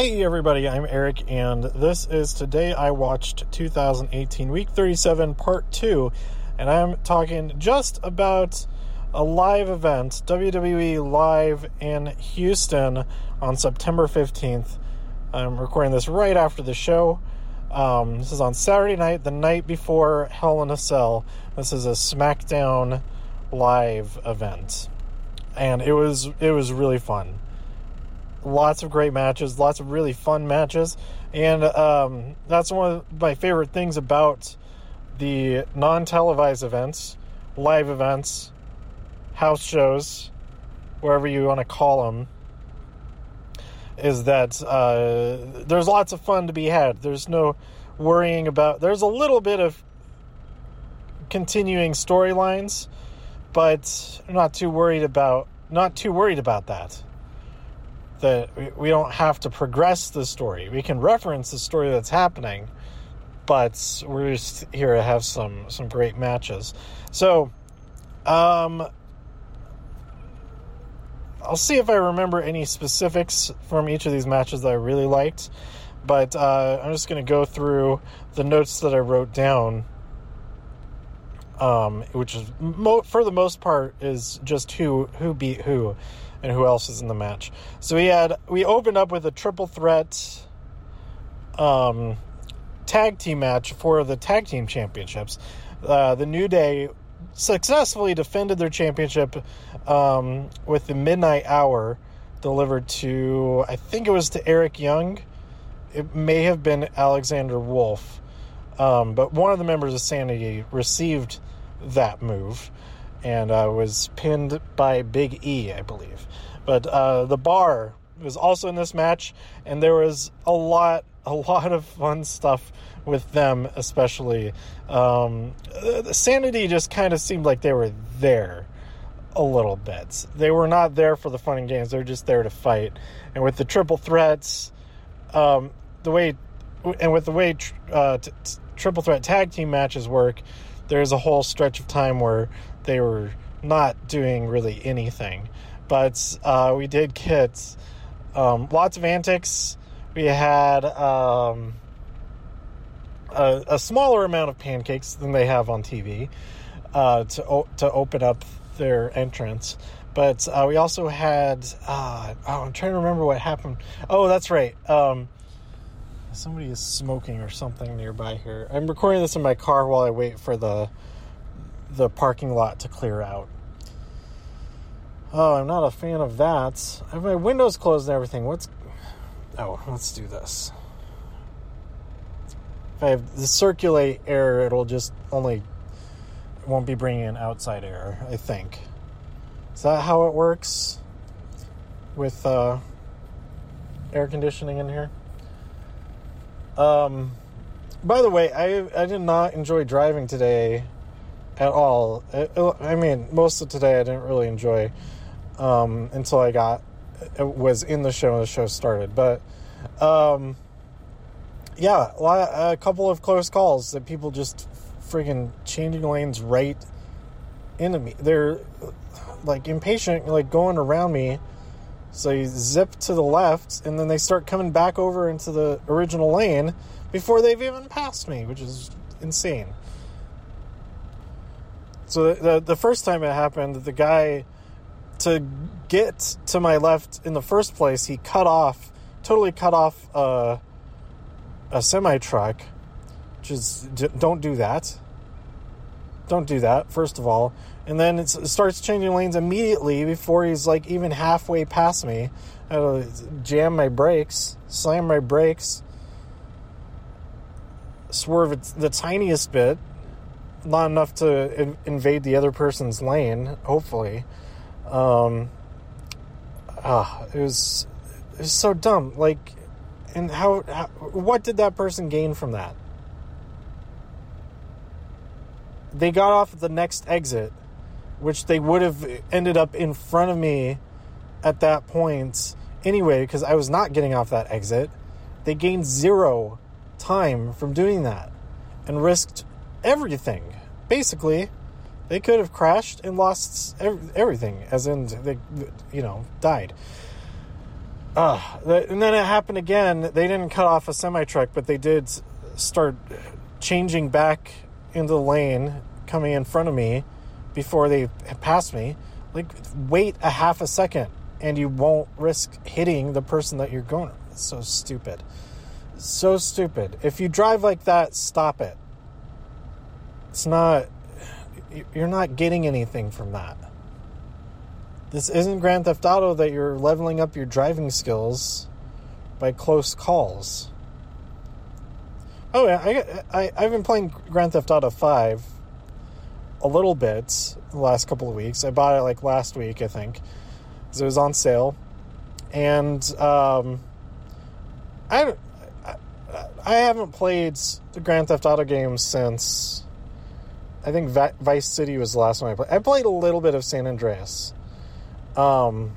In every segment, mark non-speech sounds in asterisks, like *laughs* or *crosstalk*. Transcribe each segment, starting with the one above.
Hey everybody, I'm Eric, and this is Today I Watched 2018 Week 37 Part 2, and I'm talking just about a live event, WWE Live in Houston on September 15th. I'm recording this right after the show. Um, this is on Saturday night, the night before Hell in a Cell. This is a SmackDown live event, and it was it was really fun lots of great matches, lots of really fun matches, and um, that's one of my favorite things about the non-televised events, live events, house shows, wherever you want to call them. Is that uh, there's lots of fun to be had. There's no worrying about. There's a little bit of continuing storylines, but I'm not too worried about. Not too worried about that that we don't have to progress the story. We can reference the story that's happening, but we're just here to have some some great matches. So, um, I'll see if I remember any specifics from each of these matches that I really liked. But uh, I'm just going to go through the notes that I wrote down, um, which is mo- for the most part is just who who beat who and who else is in the match. So we had we opened up with a triple threat um, tag team match for the tag team championships. Uh, the New Day successfully defended their championship um, with the Midnight Hour delivered to I think it was to Eric Young. It may have been Alexander Wolfe, um, but one of the members of Sanity received that move and uh, was pinned by Big E, I believe. But uh, the bar was also in this match, and there was a lot, a lot of fun stuff with them, especially. Um, the Sanity just kind of seemed like they were there a little bit. They were not there for the fun and games; they're just there to fight. And with the triple threats, um, the way, and with the way uh, t- t- triple threat tag team matches work, there's a whole stretch of time where they were not doing really anything. But uh, we did get um, lots of antics. We had um, a, a, smaller amount of pancakes than they have on TV uh, to o- to open up their entrance. But uh, we also had uh, oh, I'm trying to remember what happened. Oh, that's right. Um, somebody is smoking or something nearby here. I'm recording this in my car while I wait for the the parking lot to clear out. Oh, I'm not a fan of that. I have my windows closed and everything. What's. Oh, let's do this. If I have the circulate air, it'll just only. won't be bringing in outside air, I think. Is that how it works with uh, air conditioning in here? Um, by the way, I I did not enjoy driving today at all. I mean, most of today I didn't really enjoy um, until I got was in the show and the show started. But um, yeah, a lot, a couple of close calls that people just freaking changing lanes right into me. They're like impatient, like going around me. So you zip to the left, and then they start coming back over into the original lane before they've even passed me, which is insane. So the, the, first time it happened, the guy to get to my left in the first place, he cut off, totally cut off uh, a semi truck. Just don't do that. Don't do that. First of all, and then it starts changing lanes immediately before he's like even halfway past me. I jam my brakes, slam my brakes, swerve the tiniest bit, not enough to in- invade the other person's lane. Hopefully, um, ah, it was it was so dumb. Like, and how, how what did that person gain from that? They got off the next exit, which they would have ended up in front of me at that point anyway, because I was not getting off that exit. They gained zero time from doing that and risked everything. Basically, they could have crashed and lost everything, as in they, you know, died. uh, and then it happened again. They didn't cut off a semi truck, but they did start changing back into the lane, coming in front of me before they passed me. Like, wait a half a second, and you won't risk hitting the person that you're going. It's so stupid. So stupid. If you drive like that, stop it. It's not. You're not getting anything from that. This isn't Grand Theft Auto that you're leveling up your driving skills by close calls. Oh yeah, I, I I've been playing Grand Theft Auto Five a little bit the last couple of weeks. I bought it like last week, I think, because it was on sale, and um, I, I I haven't played the Grand Theft Auto games since I think Vice City was the last one I played. I played a little bit of San Andreas. Um,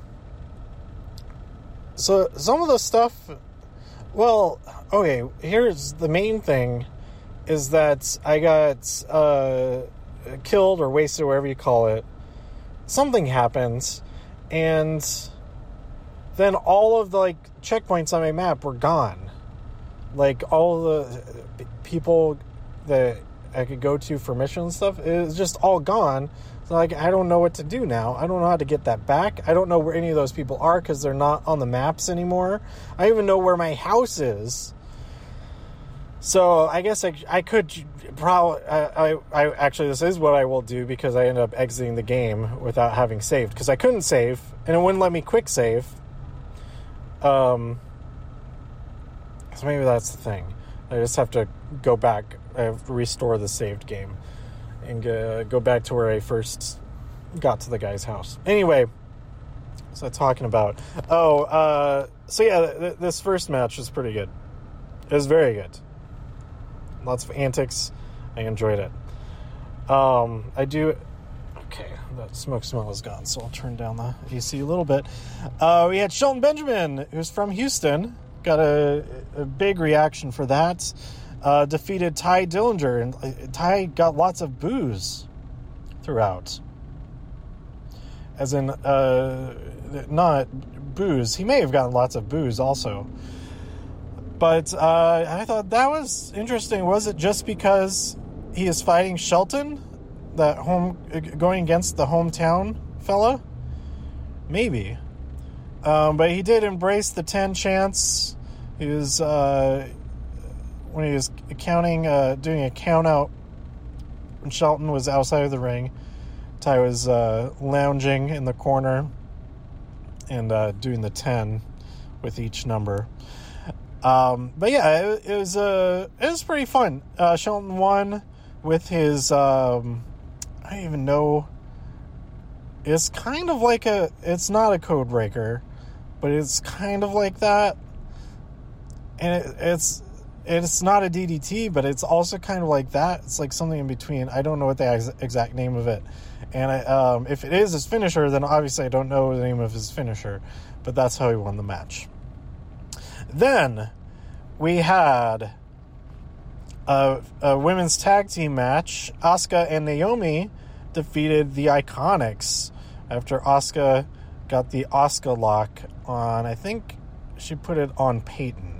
so some of the stuff, well, okay, here's the main thing is that I got uh, killed or wasted, or whatever you call it. Something happens, and then all of the like checkpoints on my map were gone. Like all the people that I could go to for mission stuff, is just all gone. So like I don't know what to do now. I don't know how to get that back. I don't know where any of those people are because they're not on the maps anymore. I even know where my house is. So I guess I, I could probably I, I, I actually this is what I will do because I ended up exiting the game without having saved because I couldn't save and it wouldn't let me quick save. Um, so maybe that's the thing. I just have to go back, uh, restore the saved game and go, go back to where I first got to the guy's house. Anyway, so talking about oh, uh, so yeah, th- this first match was pretty good. It was very good. Lots of antics. I enjoyed it. Um, I do. Okay, that smoke smell is gone, so I'll turn down the AC a little bit. Uh, we had Shelton Benjamin, who's from Houston. Got a, a big reaction for that uh, defeated Tye Dillinger, and Ty got lots of boos throughout. As in, uh, not boos. He may have gotten lots of boos also. But uh, I thought that was interesting. Was it just because he is fighting Shelton, that home going against the hometown fella? Maybe. Um, but he did embrace the 10 chance. He was uh, when he was counting, uh, doing a count out when Shelton was outside of the ring. Tye was uh, lounging in the corner and uh, doing the 10 with each number. Um, but yeah, it, it was uh, it was pretty fun. Uh, Shelton won with his um, I don't even know. It's kind of like a. It's not a code breaker, but it's kind of like that, and it, it's it's not a DDT, but it's also kind of like that. It's like something in between. I don't know what the ex- exact name of it. And I, um, if it is his finisher, then obviously I don't know the name of his finisher, but that's how he won the match. Then we had a, a women's tag team match. Asuka and Naomi defeated the Iconics after Asuka got the Asuka lock on, I think she put it on Peyton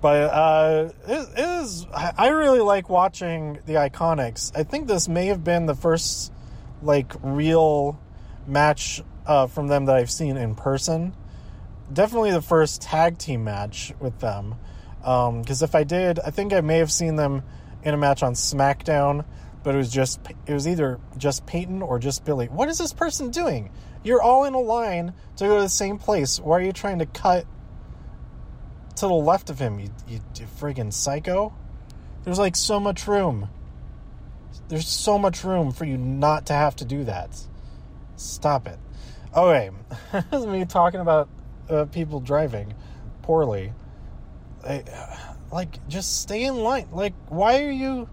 but uh, it, it is. I really like watching the Iconics. I think this may have been the first like real match uh, from them that I've seen in person. Definitely the first tag team match with them. Because um, if I did, I think I may have seen them in a match on SmackDown, but it was just it was either just Peyton or just Billie. What is this person doing? You're all in a line to go to the same place. Why are you trying to cut to the left of him, you, you, you friggin' psycho. There's like so much room. There's so much room for you not to have to do that. Stop it. Okay, *laughs* me talking about uh, people driving poorly. I, like, just stay in line. Like, why are you?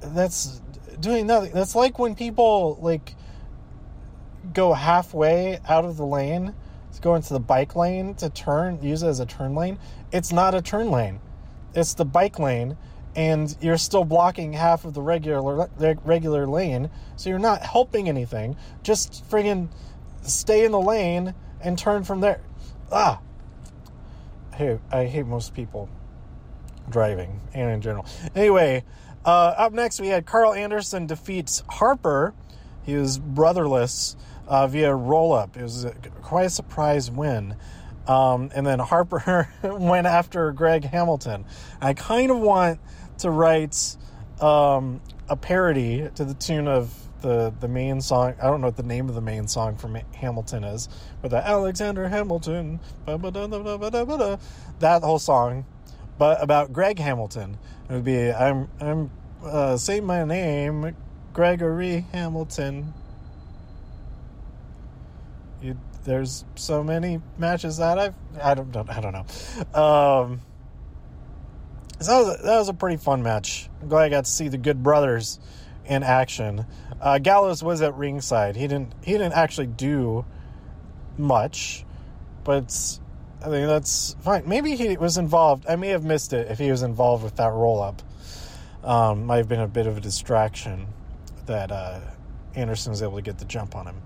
That's doing nothing. That's like when people like go halfway out of the lane go into the bike lane to turn, use it as a turn lane. It's not a turn lane. It's the bike lane, and you're still blocking half of the regular regular lane, so you're not helping anything. Just friggin' stay in the lane and turn from there. Ah, hey, I hate most people driving and in general. Anyway, uh, up next we had Karl Anderson defeats Harper. He was brotherless uh, via roll up. It was a, quite a surprise win. Um, and then Harper *laughs* went after Greg Hamilton. I kind of want to write um, a parody to the tune of the the main song. I don't know what the name of the main song from Hamilton is, but the Alexander Hamilton, that whole song, but about Greg Hamilton. It would be I'm I'm uh, say my name, Gregory Hamilton. You, there's so many matches that I've I don't, don't I don't know. Um, so that was, a, that was a pretty fun match. I'm glad I got to see the Good Brothers in action. Uh, Gallows was at ringside. He didn't he didn't actually do much, but I think that's fine. Maybe he was involved. I may have missed it if he was involved with that roll up. Um, might have been a bit of a distraction that uh, Anderson was able to get the jump on him.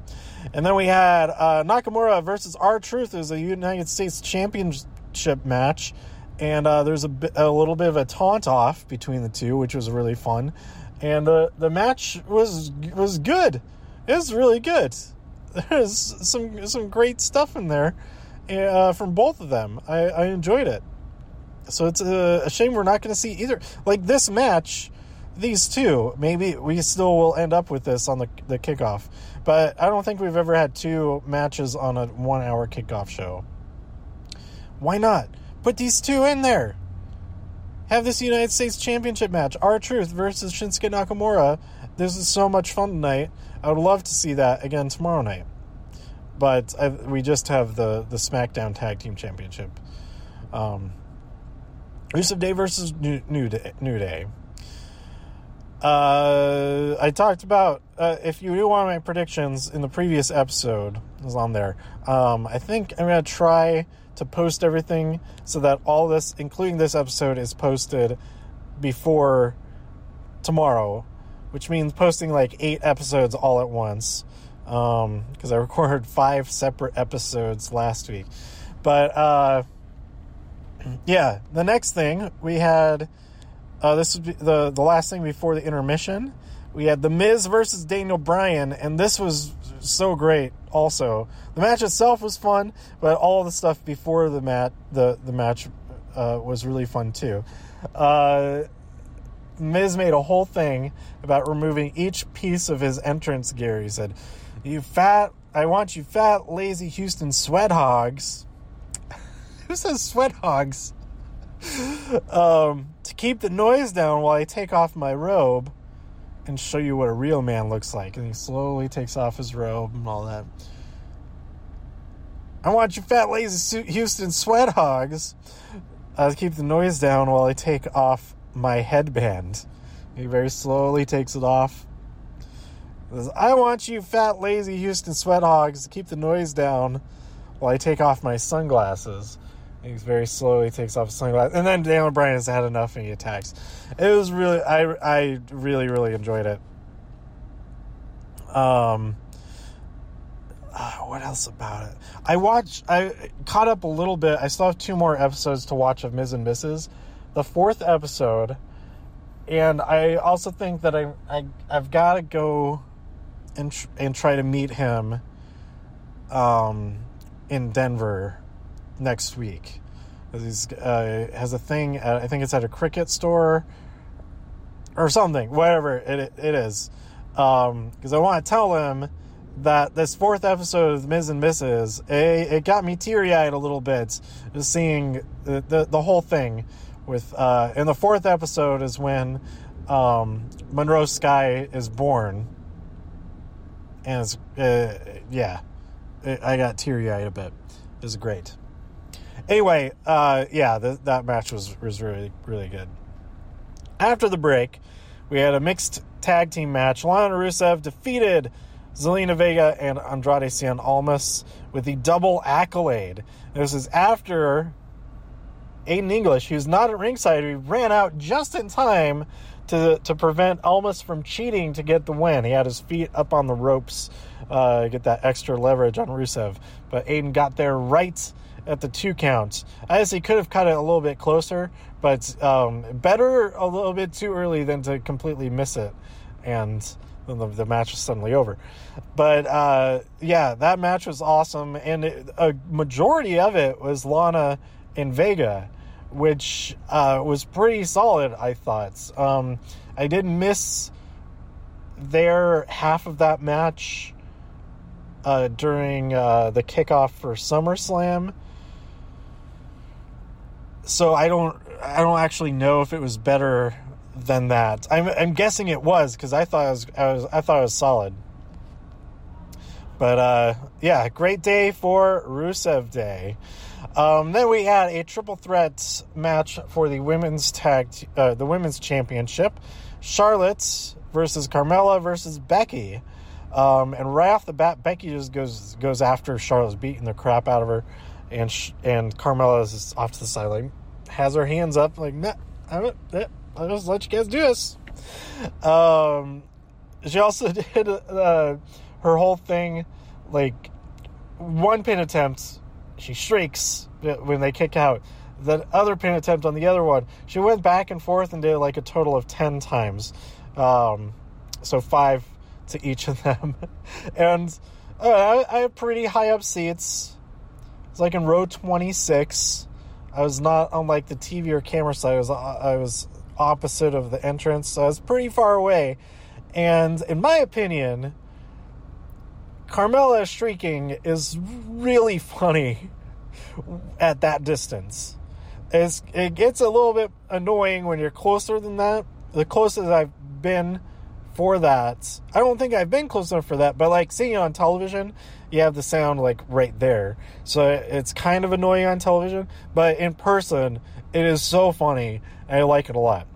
And then we had uh, Nakamura versus R Truth. Was a United States Championship match, and uh, there's a, a little bit of a taunt off between the two, which was really fun. And uh, the match was was good. It was really good. *laughs* There's some some great stuff in there uh, from both of them. I, I enjoyed it. So it's a, a shame we're not going to see either. Like this match, these two, maybe we still will end up with this on the, the kickoff. But I don't think we've ever had two matches on a one hour kickoff show. Why not? Put these two in there. Have this United States Championship match. R Truth versus Shinsuke Nakamura. This is so much fun tonight. I would love to see that again tomorrow night. But I, we just have the, the SmackDown Tag Team Championship. Um, Rusev Day versus New, New Day. New Day. Uh, I talked about uh, if you do want my predictions in the previous episode, was on there. Um, I think I'm gonna try to post everything so that all this, including this episode, is posted before tomorrow, which means posting like eight episodes all at once. Because um, I *laughs* recorded five separate episodes last week, but uh, *clears throat* yeah, the next thing we had uh, this was the the last thing before the intermission. We had the Miz versus Daniel Bryan, and this was so great. Also, the match itself was fun, but all the stuff before the mat the the match uh, was really fun too. Uh, Miz made a whole thing about removing each piece of his entrance gear. He said, "You fat, I want you fat, lazy Houston sweat hogs." *laughs* Who says sweat hogs? Um, to keep the noise down while I take off my robe and show you what a real man looks like. And he slowly takes off his robe and all that. I want you fat, lazy Houston sweat hogs uh, to keep the noise down while I take off my headband. He very slowly takes it off. Says, I want you fat, lazy Houston sweat hogs to keep the noise down while I take off my sunglasses. He very slowly takes off his sunglasses, and then Daniel Bryan has had enough and he attacks. It was really, I, I really, really enjoyed it. Um, uh, what else about it? I watched, I caught up a little bit. I still have two more episodes to watch of Miz and Mrs. The fourth episode, and I also think that I, I I've got to go and and try to meet him, um, in Denver next week. He uh, has a thing. At, I think it's at a cricket store or something. Whatever it it is, because um, I want to tell him that this fourth episode of Miz and Mrs. It, it got me teary eyed a little bit just seeing the, the, the whole thing. With uh, and the fourth episode is when um, Monroe Sky is born, and it's uh, yeah, I got teary eyed a bit. It was great. Anyway, uh, yeah, that match was was really really good. After the break, we had a mixed tag team match. Lana Rusev defeated Zelina Vega and Andrade Cien Almas with the double accolade. This is after Aiden English, who's not at ringside, who ran out just in time to to prevent Almas from cheating to get the win. He had his feet up on the ropes, uh, get that extra leverage on Rusev. But Aiden got there right at the two counts. I guess he could have cut it a little bit closer, but um, better a little bit too early than to completely miss it. And then the, match was suddenly over. But uh, yeah, that match was awesome. And it, a majority of it was Lana and Vega, which uh, was pretty solid, I thought. Um, I did miss their half of that match uh, during uh, the kickoff for SummerSlam. So I don't, I don't actually know if it was better than that. I'm, I'm guessing it was because I thought it was, I was, I thought it was solid. But uh, yeah, great day for Rusev Day. Um, then we had a triple threat match for the women's tag, uh, the women's championship. Charlotte versus Carmella versus Becky. Um, and right off the bat, Becky just goes goes after Charlotte's beating the crap out of her, and sh- and Carmella is off to the side, like has her hands up, like nah, I I'll just let you guys do this. Um, she also *laughs* did uh, her whole thing, like one pin attempt she shrieks when they kick out. The other pin attempt on the other one, she went back and forth and did like a total of 10 times. Um, so five to each of them. *laughs* and uh, I, I had pretty high up seats. It's like in row 26. I was not on like the TV or camera side. I was, I was opposite of the entrance. So I was pretty far away. And in my opinion, Carmella shrieking is really funny at that distance. It's, it gets a little bit annoying when you're closer than that. The closest I've been for that, I don't think I've been close enough for that, but like seeing it on television, you have the sound like right there. So it's kind of annoying on television, but in person, it is so funny. I like it a lot.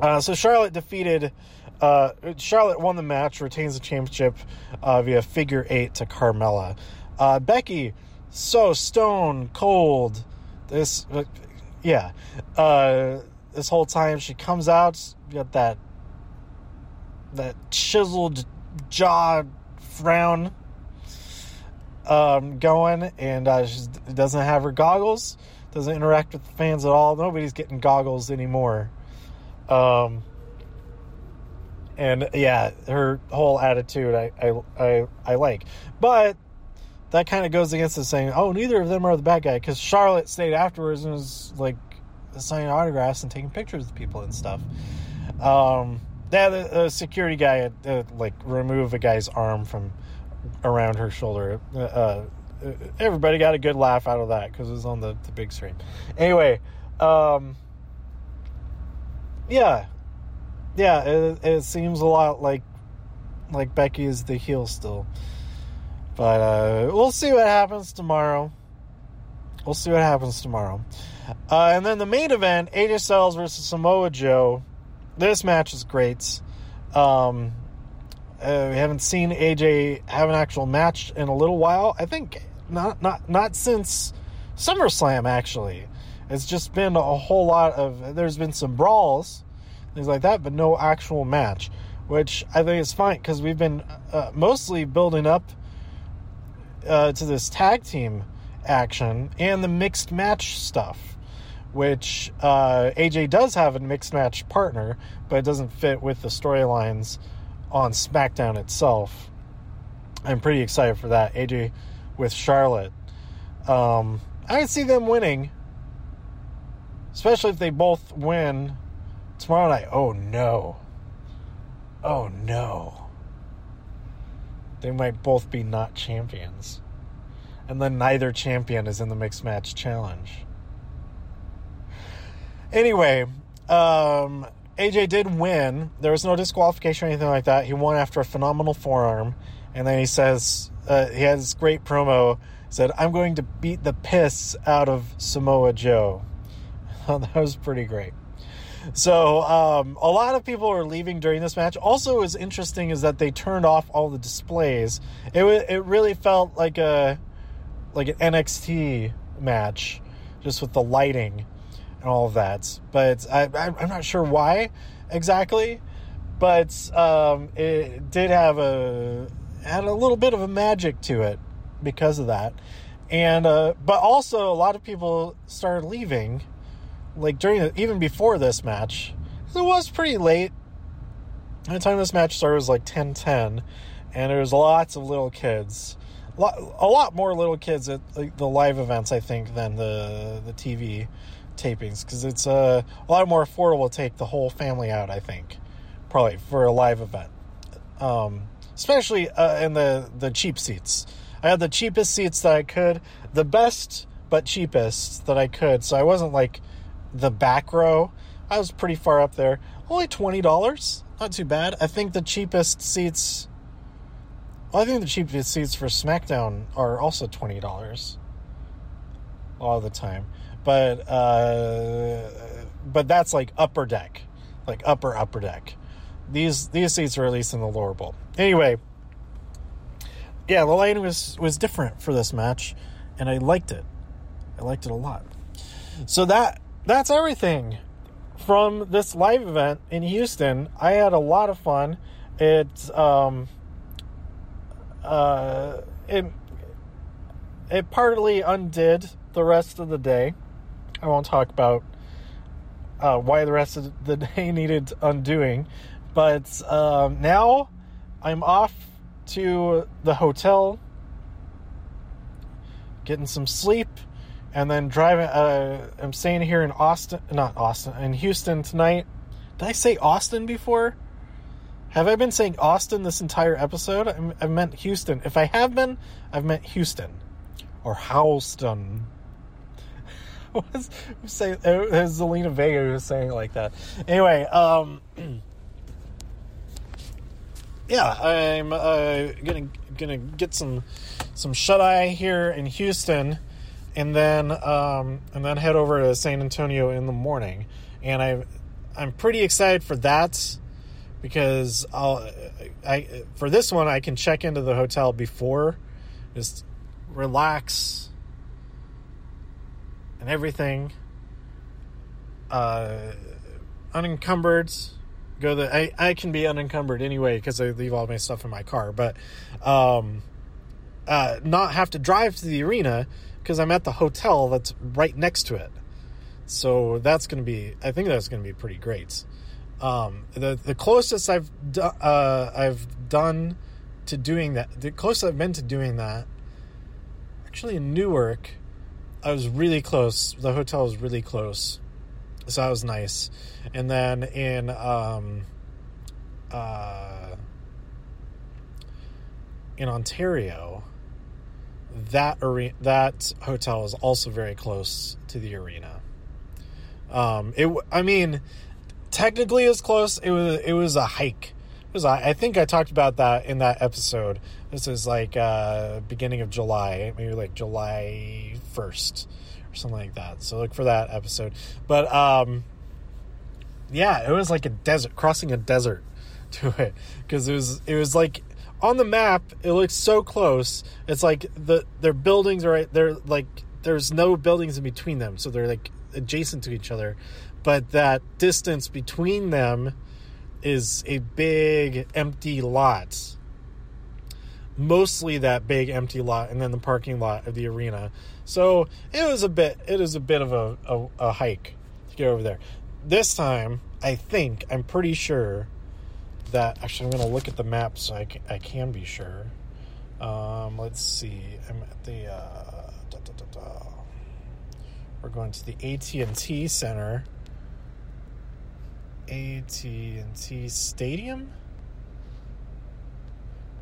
Uh, so Charlotte defeated uh, Charlotte won the match, retains the championship uh, via figure eight to Carmella. Uh, Becky, so stone cold. This, uh, yeah. Uh, this whole time she comes out, got that that chiseled jaw frown um, going, and uh, she doesn't have her goggles. Doesn't interact with the fans at all. Nobody's getting goggles anymore. Um, and yeah, her whole attitude I I I, I like, but that kind of goes against the saying, oh, neither of them are the bad guy, because Charlotte stayed afterwards and was like signing autographs and taking pictures of people and stuff. Um, the security guy uh, like remove a guy's arm from around her shoulder. Uh, uh, everybody got a good laugh out of that because it was on the, the big screen. Anyway, um, yeah, yeah, it, it seems a lot like like Becky is the heel still. But uh, we'll see what happens tomorrow. We'll see what happens tomorrow. Uh, and then the main event, AJ Styles versus Samoa Joe. This match is great. Um, uh, we haven't seen AJ have an actual match in a little while. I think not not not since SummerSlam. Actually, it's just been a whole lot of. There's been some brawls things like that, but no actual match, which I think is fine because we've been uh, mostly building up uh, to this tag team action and the mixed match stuff, which uh, AJ does have a mixed match partner, but it doesn't fit with the storylines on SmackDown itself. I'm pretty excited for that. AJ with Charlotte. Um, I can see them winning, especially if they both win tomorrow night. Oh no. Oh no. They might both be not champions. And then neither champion is in the mixed match challenge. Anyway, um, AJ did win. There was no disqualification or anything like that. He won after a phenomenal forearm. And then he says, uh, he has great promo. Said, I'm going to beat the piss out of Samoa Joe. *laughs* that was pretty great. So um, a lot of people are leaving during this match. Also, was interesting is that they turned off all the displays. It it really felt like a like an NXT match, just with the lighting and all of that. But I, am not sure why. exactly, but um, it did have a had a little bit of a magic to it because of that, and uh, but also a lot of people started leaving, like during the, even before this match. It was pretty late. By the time this match started, was like ten ten, and there was lots of little kids a lot more little kids at the live events, I think, than the the TV tapings because it's a lot more affordable to take the whole family out. I think, probably for a live event, um, especially uh, in the the cheap seats. I had the cheapest seats that I could, the best but cheapest that I could. So I wasn't like the back row. I was pretty far up there. Only twenty dollars, not too bad. I think the cheapest seats well, I think the cheapest seats for SmackDown are also twenty dollars. A lot of the time, but uh, but that's like upper deck, like upper upper deck. These these seats are at least in the lower bowl. Anyway, yeah, the lighting was was different for this match, and I liked it. I liked it a lot. So that that's everything from this live event in Houston. I had a lot of fun. It um, uh, it it partly undid the rest of the day. I won't talk about uh, why the rest of the *laughs* day needed undoing, but um, now I'm off to the hotel, getting some sleep, and then driving. Uh, I'm staying here in Austin, not Austin, in Houston tonight. Did I say Austin before? Have I been saying Austin this entire episode? I've meant Houston. If I have been, I've meant Houston or Houston. *laughs* was say it was Zelina Vega who was saying it like that. Anyway, um, *clears throat* yeah, I'm uh, gonna gonna get some some shut eye here in Houston, and then um, and then head over to San Antonio in the morning. And I I'm pretty excited for that because I'll I for this one I can check into the hotel before, just relax and everything. Uh, unencumbered. Go the I I can be unencumbered anyway because I leave all my stuff in my car, but um, uh, not have to drive to the arena because I'm at the hotel that's right next to it. So that's going to be, I think that's going to be pretty great. Um, the the closest I've do, uh, I've done to doing that, the closest I've been to doing that, actually in Newark, I was really close. The hotel was really close, so that was nice. And then in um, uh, in Ontario, that arena, that hotel is also very close to the arena. Um, it, I mean, technically as close. It was it was a hike. Was I think I talked about that in that episode. This is like uh, beginning of July, maybe like July first or something like that. So look for that episode. But um, yeah, it was like a desert crossing a desert *laughs* to it because it was it was like on the map it looks so close. It's like the their buildings are right. They're like there's no buildings in between them, so they're like adjacent to each other but that distance between them is a big empty lot. Mostly that big empty lot, and then the parking lot of the arena. So it was a bit. It is a bit of a, a, a hike to get over there. This time, I think I'm pretty sure that actually I'm to look at the map so I can, I can be sure. Um, let's see. I'm at the. Uh, da, da, da, We're going to the AT and T Center AT&T Stadium?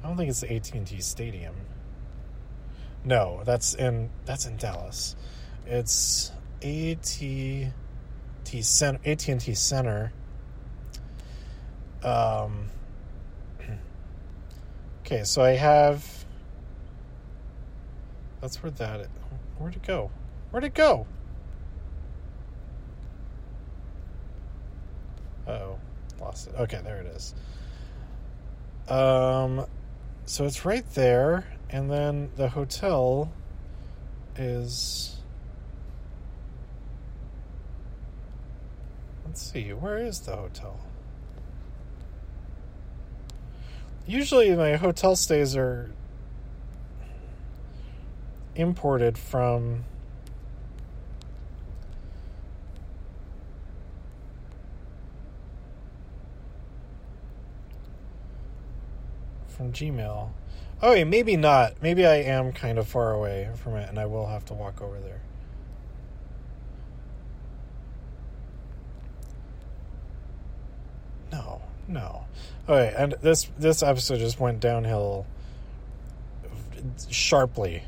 I don't think it's the AT&T Stadium. No, that's in that's in Dallas. It's AT&T Center. AT&T Center. Um. *clears throat* Okay, so I have. That's where that. Where'd it go? Where'd it go? Oh, lost it. Okay, there it is. Um, so it's right there, and then the hotel is. Let's see, where is the hotel? Usually, my hotel stays are imported from from Gmail. Oh, yeah, maybe not. Maybe I am kind of far away from it and I will have to walk over there. No, no. Okay, and this this episode just went downhill sharply.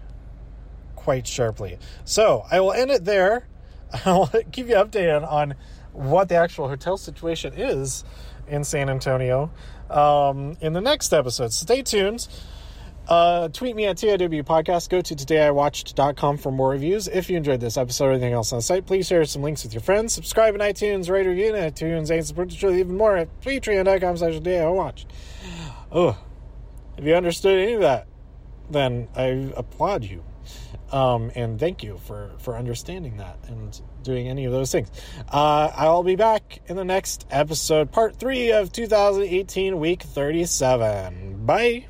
Quite sharply. So I will end it there. *laughs* I'll keep you updated on what the actual hotel situation is in San Antonio um, in the next episode. Stay tuned. Uh, tweet me at TIW Podcast. Go to todayiwatched.com for more reviews. If you enjoyed this episode or anything else on the site, please share some links with your friends. Subscribe in iTunes, rate review in iTunes, and support the show even more at patreon.com slash todayiwatched. Oh, if you understood any of that, then I applaud you. Um, and thank you for, for understanding that and doing any of those things. Uh, I'll be back in the next episode, part three of 2018, week 37. Bye.